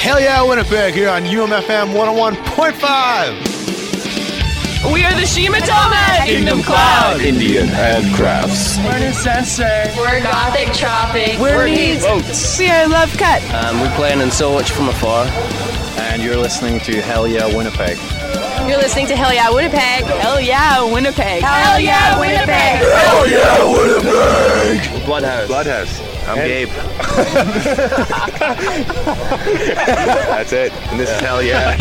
Hell Yeah Winnipeg here on UMFM 101.5. We are the Shimatoma Kingdom Cloud. Indian handcrafts. Learning Sensei. We're Gothic Tropic. We're Needs. Boats. We are Love Cut. Um, we're playing in so much from afar. And you're listening to Hell Yeah Winnipeg. You're listening to Hell Yeah Winnipeg. Hell yeah, Winnipeg. Hell Yeah Winnipeg. Hell yeah, Winnipeg! Bloodhouse. Bloodhouse. I'm Gabe. That's it. And this is Hell Yeah.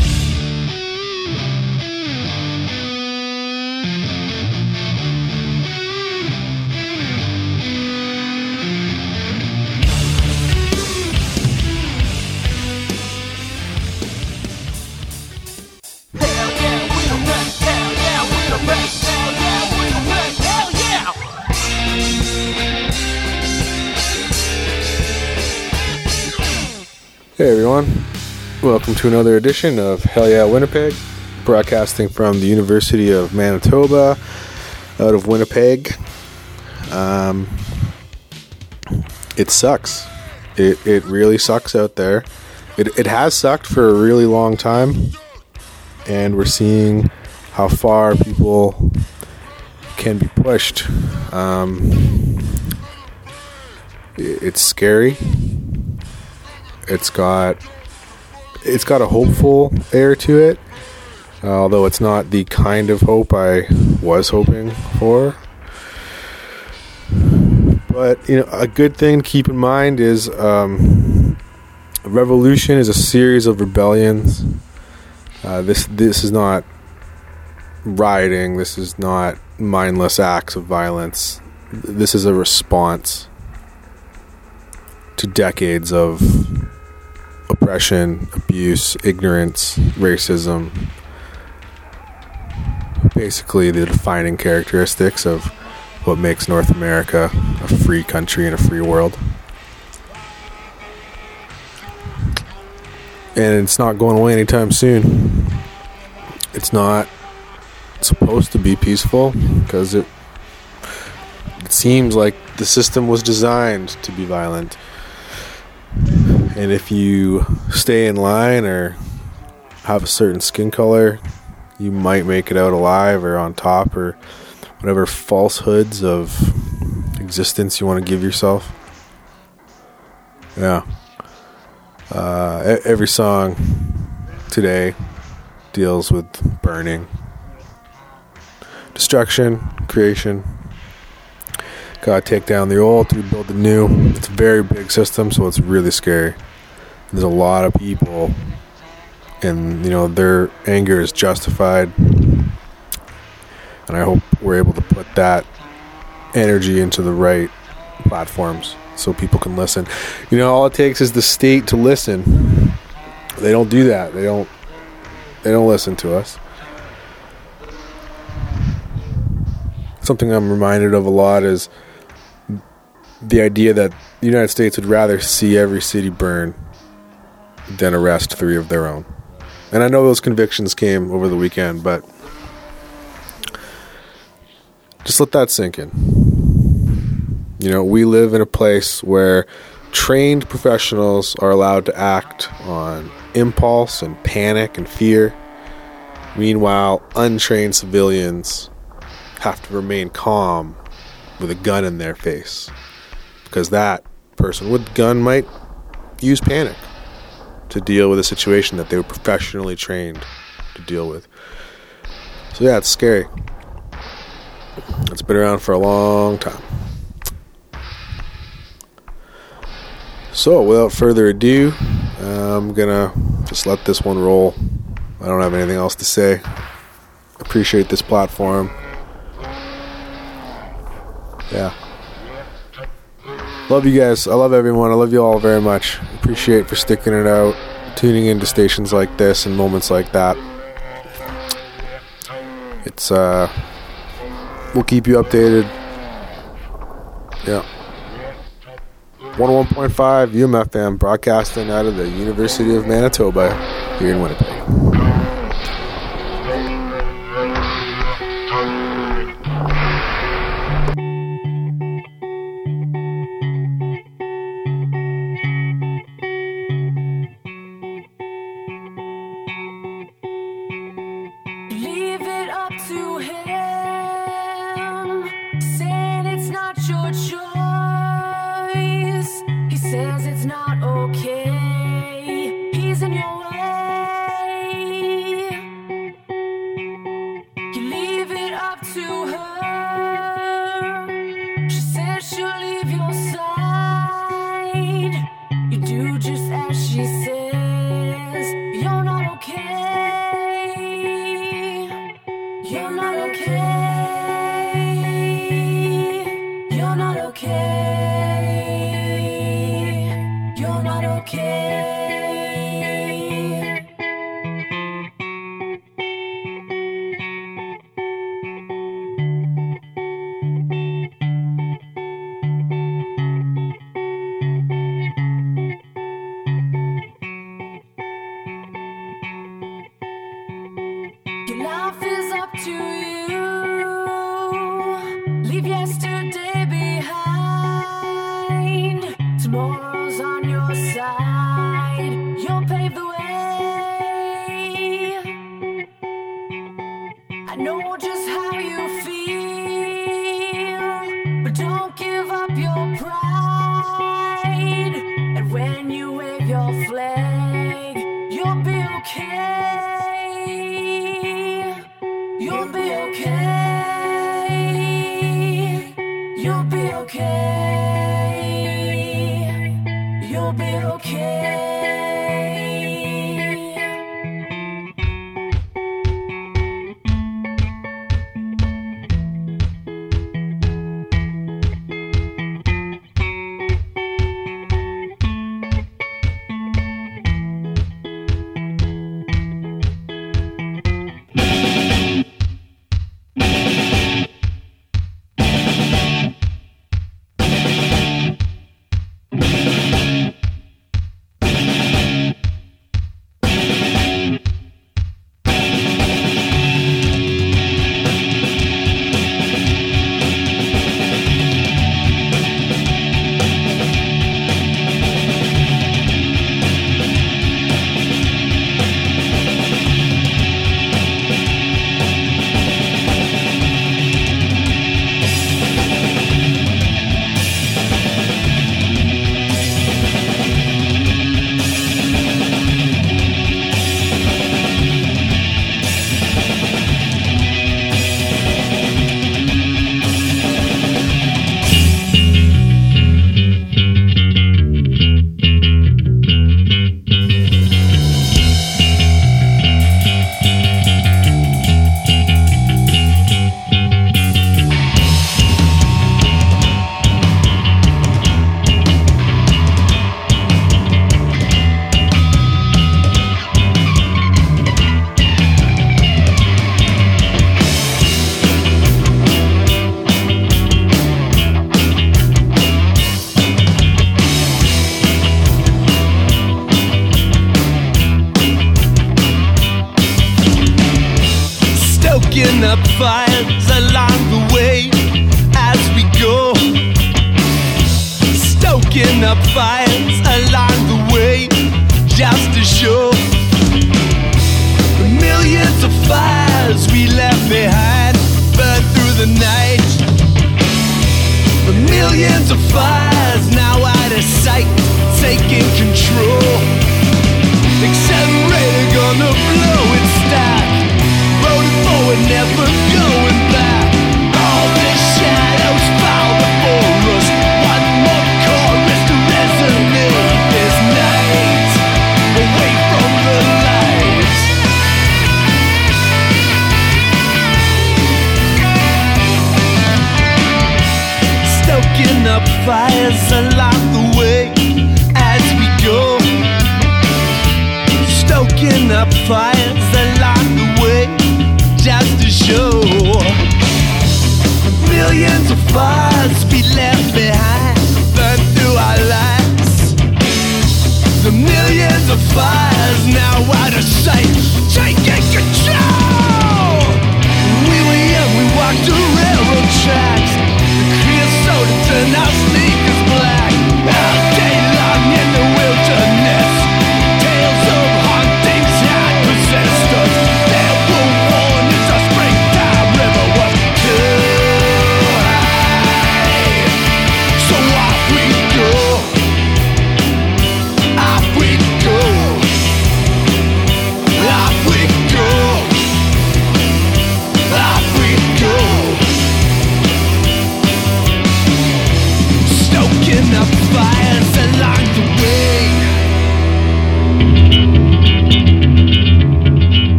Hey everyone, welcome to another edition of Hell Yeah Winnipeg, broadcasting from the University of Manitoba out of Winnipeg. Um, it sucks. It, it really sucks out there. It, it has sucked for a really long time, and we're seeing how far people can be pushed. Um, it- it's scary it's got it's got a hopeful air to it although it's not the kind of hope i was hoping for. But you know a good thing to keep in mind is um, revolution is a series of rebellions. Uh, this this is not rioting. This is not mindless acts of violence. This is a response to decades of oppression, abuse, ignorance, racism. Basically, the defining characteristics of what makes North America a free country and a free world. And it's not going away anytime soon. It's not supposed to be peaceful because it, it seems like the system was designed to be violent. And if you stay in line or have a certain skin color, you might make it out alive or on top or whatever falsehoods of existence you want to give yourself. Yeah. Uh, every song today deals with burning, destruction, creation, gotta take down the old to rebuild the new. It's a very big system, so it's really scary. There's a lot of people, and you know their anger is justified. And I hope we're able to put that energy into the right platforms so people can listen. You know, all it takes is the state to listen. They don't do that. They don't. They don't listen to us. Something I'm reminded of a lot is the idea that the United States would rather see every city burn than arrest three of their own. And I know those convictions came over the weekend, but just let that sink in. You know, we live in a place where trained professionals are allowed to act on impulse and panic and fear. Meanwhile, untrained civilians have to remain calm with a gun in their face because that person with gun might use panic to deal with a situation that they were professionally trained to deal with. So yeah, it's scary. It's been around for a long time. So without further ado, I'm gonna just let this one roll. I don't have anything else to say. Appreciate this platform. Yeah. Love you guys. I love everyone. I love you all very much. Appreciate for sticking it out, tuning into stations like this and moments like that. It's uh we'll keep you updated. Yeah. 101.5 UMFM broadcasting out of the University of Manitoba here in Winnipeg.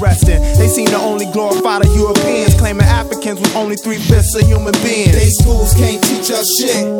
interesting. They seem to only glorify the Europeans, claiming Africans were only three fifths of human beings. They schools can't teach us shit.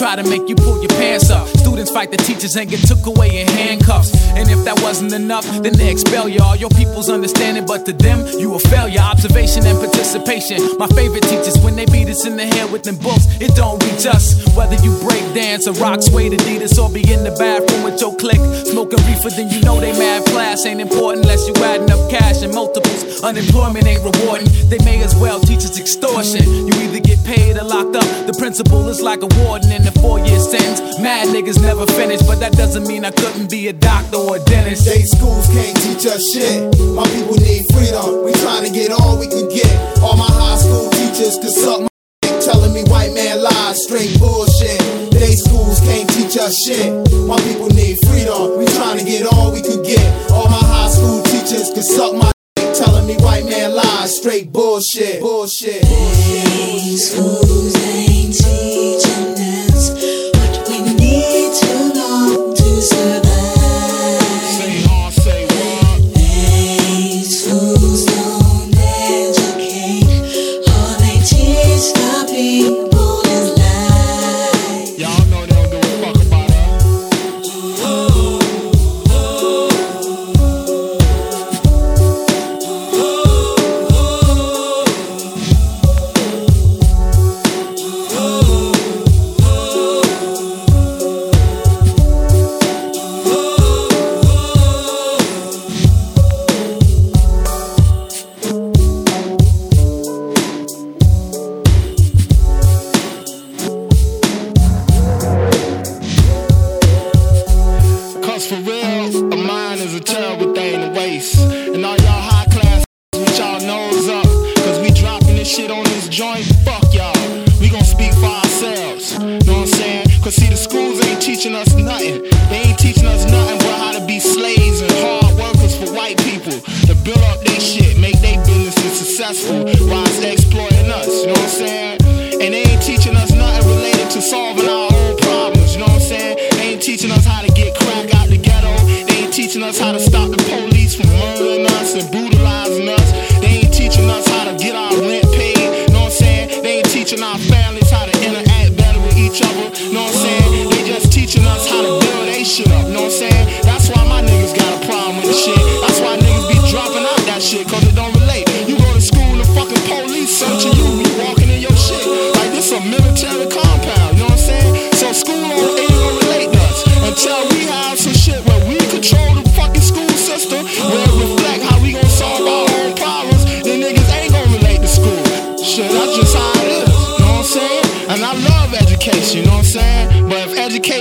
try to make you pull your pants up. Students fight the teachers and get took away they expel y'all. Your people's understanding, but to them, you a failure. Observation and participation. My favorite teachers, when they beat us in the head with them books, it don't reach us. Whether you break dance or rock, suede Adidas, or be in the bathroom with your clique, smoking reefer, then you know they mad class ain't important unless you add up cash and multiples. Unemployment ain't rewarding. They may as well teach us extortion. You either get paid or locked up. The principal is like a warden in the four-year sentence. Mad niggas never finish, but that doesn't mean I couldn't be a doctor or a dentist. Day schools can't teach us shit. My people need freedom. We trying to get all we can get. All my high school teachers could suck my dick, telling me white man lies, straight bullshit. Day schools can't teach us shit. My people need freedom. We trying to get all we could get. All my high school teachers could suck my dick, telling me white man lies, straight bullshit. Bullshit. Schools ain't teaching us what we need to know to survive.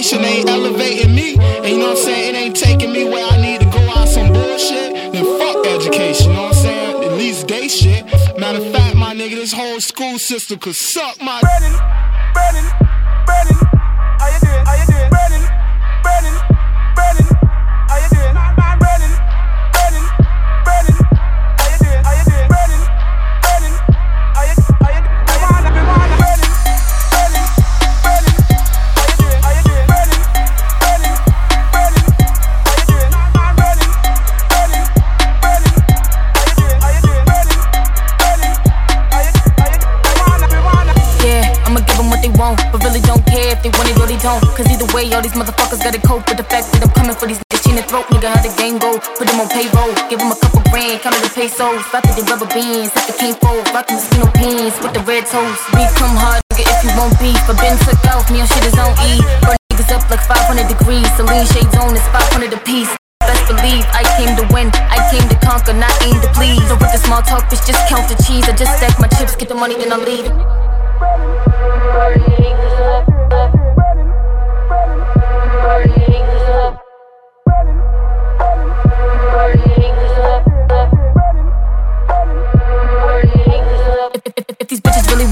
shit ain't elevating me. And you know what I'm saying? It ain't taking me where I need to go out some bullshit. Then fuck education, you know what I'm saying? At least they shit. Matter of fact, my nigga, this whole school system could suck my. Gotta cope with the fact that I'm coming for these niggas. Chain the throat, nigga, how the game go. Put them on payroll, give them a couple grand, count the pesos. Rock the rubber bands, if the cane fold. Rock the mosquito pins with the red toes. Become hard, nigga, if you won't be. But Ben took off, me on shit is on E. Burn niggas up like 500 degrees. Celine shades on, it's 500 a piece. Best believe I came to win, I came to conquer, not aim to please. So with the small talk, bitch, just count the cheese. I just stack my chips, get the money, then I leave.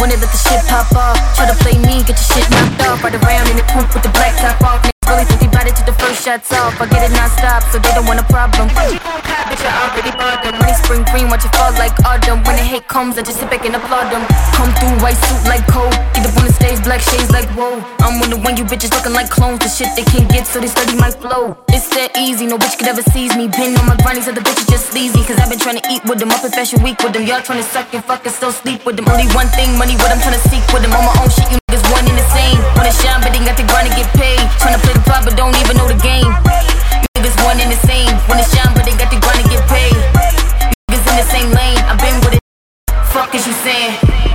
Wanted, let the shit pop off. Try to play me, get your shit knocked off. Right around in the poop with the black top off. The shots off. I get it non-stop, so they don't want a problem. Bitch, I already bought them. Money spring green, watch it fall like autumn. When the hate comes, I just sit back and applaud them. Come through, white suit like cold. Get up on the stage, black shades like whoa. I'm one of when you bitches looking like clones. The shit they can't get, so they study my flow. It's that easy, no bitch could ever seize me. Been on my grind, these other bitches just sleazy. Cause I've been trying to eat with them, up in fashion week with them. Y'all trying to suck and fuck and still sleep with them. Only one thing, money, what I'm trying to seek with them. On my own shit, you one and the same. Wanna shine, but they got to grind and get paid. Trying to play the plot, but don't even know the game. Niggas one and the same. Wanna shine, but they got to grind and get paid. Niggas in the same lane. I've been with it. Fuck is you saying?